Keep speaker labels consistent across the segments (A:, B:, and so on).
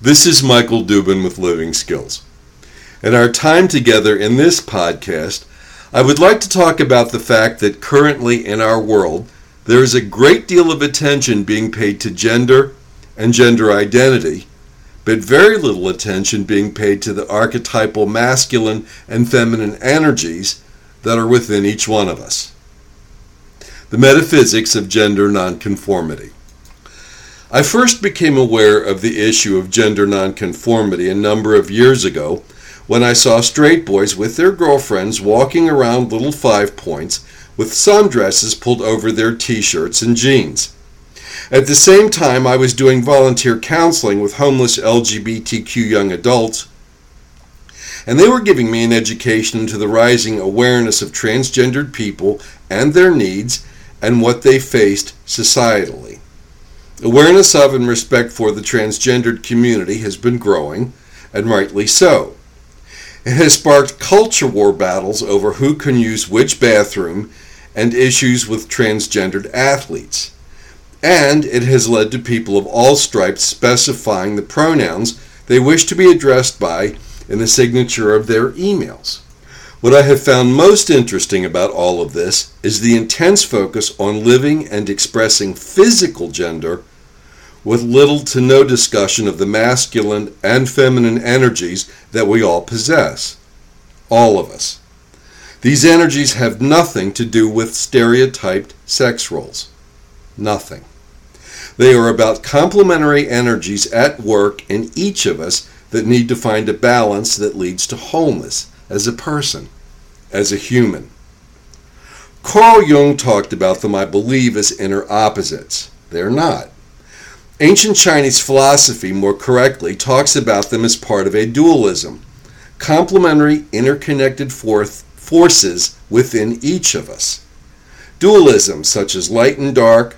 A: This is Michael Dubin with Living Skills. In our time together in this podcast, I would like to talk about the fact that currently in our world, there is a great deal of attention being paid to gender and gender identity, but very little attention being paid to the archetypal masculine and feminine energies that are within each one of us. The metaphysics of gender nonconformity. I first became aware of the issue of gender nonconformity a number of years ago when I saw straight boys with their girlfriends walking around little five points with sundresses pulled over their t shirts and jeans. At the same time, I was doing volunteer counseling with homeless LGBTQ young adults, and they were giving me an education into the rising awareness of transgendered people and their needs and what they faced societally. Awareness of and respect for the transgendered community has been growing, and rightly so. It has sparked culture war battles over who can use which bathroom and issues with transgendered athletes. And it has led to people of all stripes specifying the pronouns they wish to be addressed by in the signature of their emails. What I have found most interesting about all of this is the intense focus on living and expressing physical gender with little to no discussion of the masculine and feminine energies that we all possess. All of us. These energies have nothing to do with stereotyped sex roles. Nothing. They are about complementary energies at work in each of us that need to find a balance that leads to wholeness as a person, as a human. Carl Jung talked about them, I believe, as inner opposites. They're not. Ancient Chinese philosophy, more correctly, talks about them as part of a dualism, complementary, interconnected forces within each of us. Dualism, such as light and dark,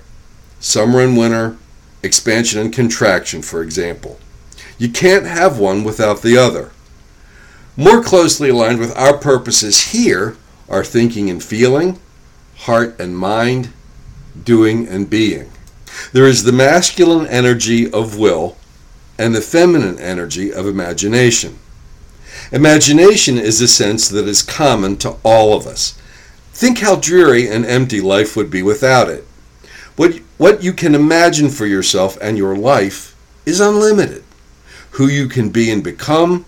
A: summer and winter, expansion and contraction, for example. You can't have one without the other. More closely aligned with our purposes here are thinking and feeling, heart and mind, doing and being. There is the masculine energy of will and the feminine energy of imagination. Imagination is a sense that is common to all of us. Think how dreary and empty life would be without it. What, what you can imagine for yourself and your life is unlimited. Who you can be and become,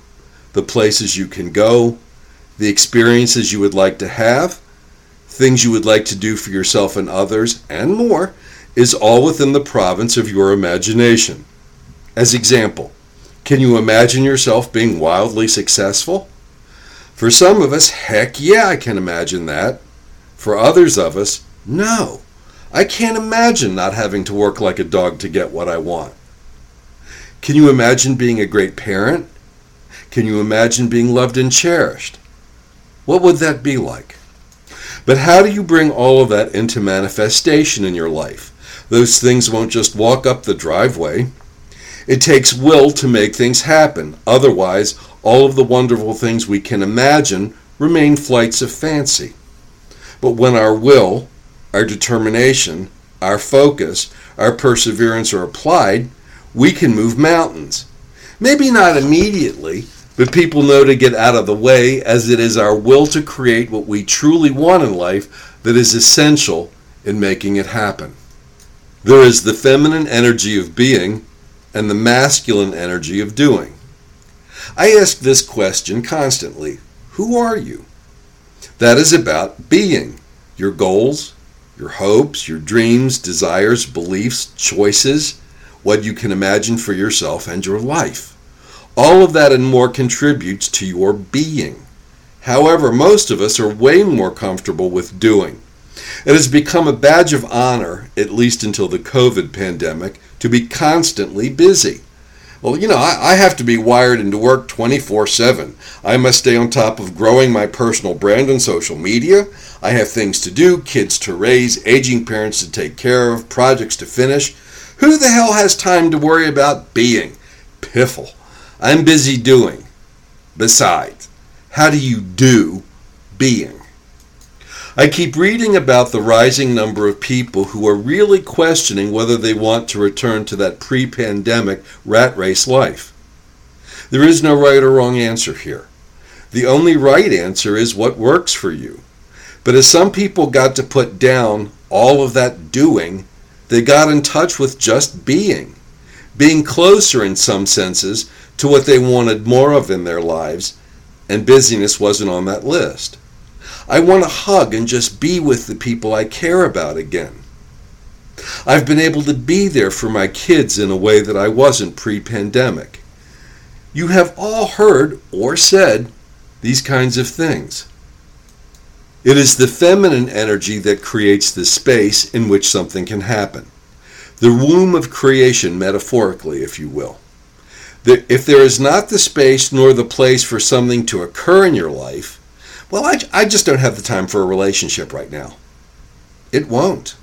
A: the places you can go, the experiences you would like to have, things you would like to do for yourself and others, and more, is all within the province of your imagination. As example, can you imagine yourself being wildly successful? For some of us, heck yeah, I can imagine that. For others of us, no. I can't imagine not having to work like a dog to get what I want. Can you imagine being a great parent? Can you imagine being loved and cherished? What would that be like? But how do you bring all of that into manifestation in your life? Those things won't just walk up the driveway. It takes will to make things happen. Otherwise, all of the wonderful things we can imagine remain flights of fancy. But when our will, our determination, our focus, our perseverance are applied, we can move mountains. Maybe not immediately, but people know to get out of the way as it is our will to create what we truly want in life that is essential in making it happen. There is the feminine energy of being and the masculine energy of doing. I ask this question constantly Who are you? That is about being, your goals, your hopes, your dreams, desires, beliefs, choices, what you can imagine for yourself and your life. All of that and more contributes to your being. However, most of us are way more comfortable with doing. It has become a badge of honor, at least until the COVID pandemic, to be constantly busy. Well, you know, I, I have to be wired into work 24 7. I must stay on top of growing my personal brand on social media. I have things to do, kids to raise, aging parents to take care of, projects to finish. Who the hell has time to worry about being? Piffle. I'm busy doing. Besides, how do you do being? I keep reading about the rising number of people who are really questioning whether they want to return to that pre pandemic rat race life. There is no right or wrong answer here. The only right answer is what works for you. But as some people got to put down all of that doing, they got in touch with just being, being closer in some senses to what they wanted more of in their lives, and busyness wasn't on that list. I want to hug and just be with the people I care about again. I've been able to be there for my kids in a way that I wasn't pre pandemic. You have all heard or said these kinds of things. It is the feminine energy that creates the space in which something can happen. The womb of creation, metaphorically, if you will. If there is not the space nor the place for something to occur in your life, well, I, I just don't have the time for a relationship right now. It won't.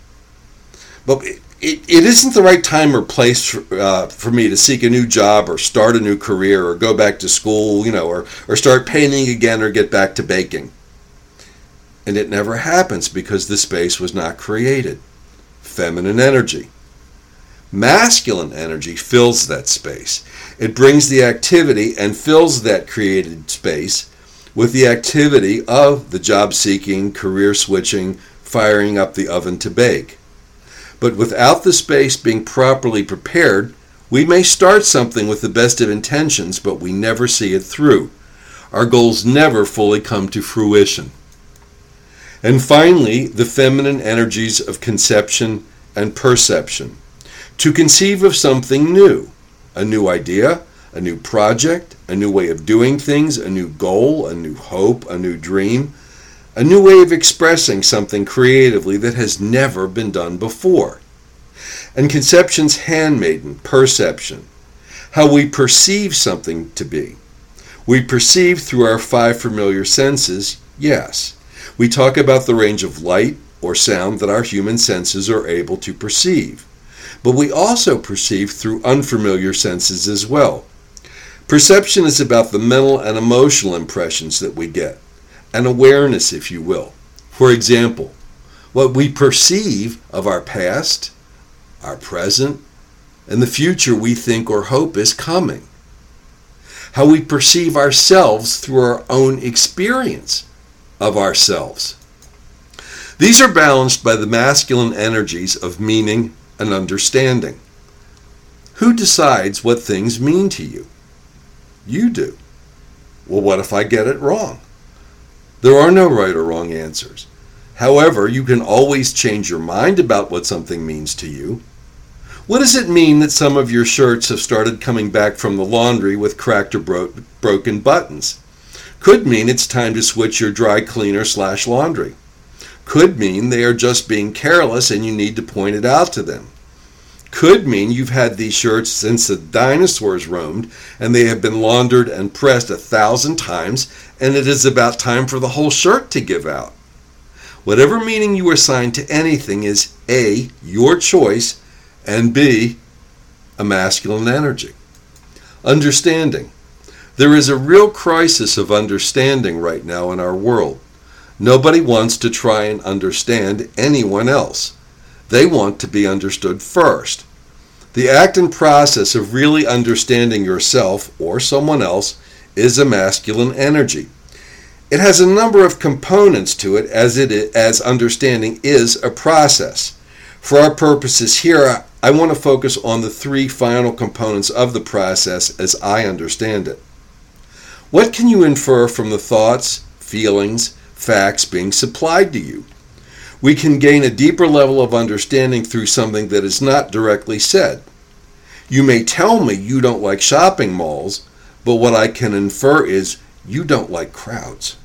A: But it, it, it isn't the right time or place for, uh, for me to seek a new job or start a new career or go back to school, you know, or, or start painting again or get back to baking. And it never happens because the space was not created. Feminine energy. Masculine energy fills that space. It brings the activity and fills that created space with the activity of the job seeking, career switching, firing up the oven to bake. But without the space being properly prepared, we may start something with the best of intentions, but we never see it through. Our goals never fully come to fruition. And finally, the feminine energies of conception and perception. To conceive of something new, a new idea, a new project, a new way of doing things, a new goal, a new hope, a new dream, a new way of expressing something creatively that has never been done before. And conception's handmaiden, perception, how we perceive something to be. We perceive through our five familiar senses, yes. We talk about the range of light or sound that our human senses are able to perceive. But we also perceive through unfamiliar senses as well. Perception is about the mental and emotional impressions that we get, an awareness, if you will. For example, what we perceive of our past, our present, and the future we think or hope is coming. How we perceive ourselves through our own experience of ourselves. These are balanced by the masculine energies of meaning and understanding. Who decides what things mean to you? You do. Well, what if I get it wrong? There are no right or wrong answers. However, you can always change your mind about what something means to you. What does it mean that some of your shirts have started coming back from the laundry with cracked or bro- broken buttons? Could mean it's time to switch your dry cleaner slash laundry. Could mean they are just being careless and you need to point it out to them could mean you've had these shirts since the dinosaurs roamed and they have been laundered and pressed a thousand times and it is about time for the whole shirt to give out. Whatever meaning you assign to anything is A, your choice, and B, a masculine energy. Understanding. There is a real crisis of understanding right now in our world. Nobody wants to try and understand anyone else. They want to be understood first. The act and process of really understanding yourself or someone else is a masculine energy. It has a number of components to it as it is, as understanding is a process. For our purposes here, I want to focus on the three final components of the process as I understand it. What can you infer from the thoughts, feelings, facts being supplied to you? We can gain a deeper level of understanding through something that is not directly said. You may tell me you don't like shopping malls, but what I can infer is you don't like crowds.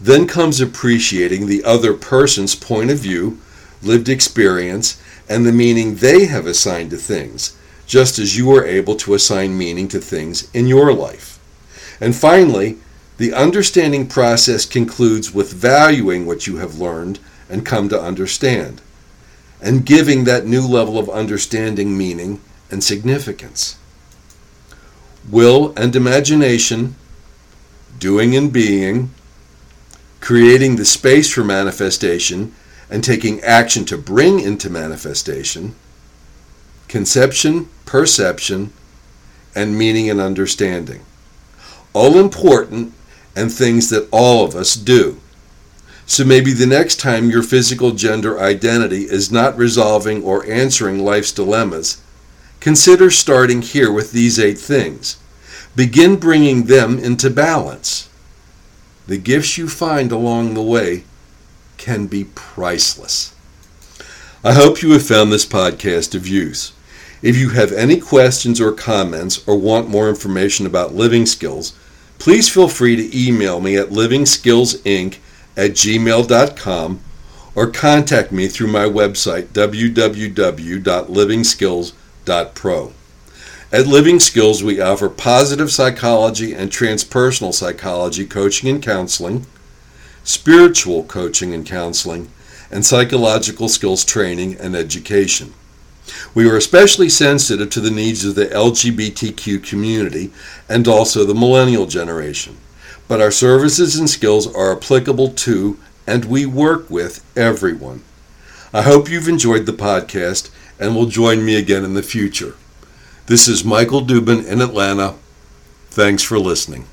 A: Then comes appreciating the other person's point of view, lived experience, and the meaning they have assigned to things, just as you are able to assign meaning to things in your life. And finally, the understanding process concludes with valuing what you have learned and come to understand, and giving that new level of understanding meaning and significance. Will and imagination, doing and being, creating the space for manifestation, and taking action to bring into manifestation, conception, perception, and meaning and understanding. All important and things that all of us do. So maybe the next time your physical gender identity is not resolving or answering life's dilemmas, consider starting here with these eight things. Begin bringing them into balance. The gifts you find along the way can be priceless. I hope you have found this podcast of use. If you have any questions or comments or want more information about living skills, please feel free to email me at livingskillsinc at gmail.com or contact me through my website www.livingskills.pro. At Living Skills, we offer positive psychology and transpersonal psychology coaching and counseling, spiritual coaching and counseling, and psychological skills training and education. We are especially sensitive to the needs of the LGBTQ community and also the millennial generation. But our services and skills are applicable to and we work with everyone. I hope you've enjoyed the podcast and will join me again in the future. This is Michael Dubin in Atlanta. Thanks for listening.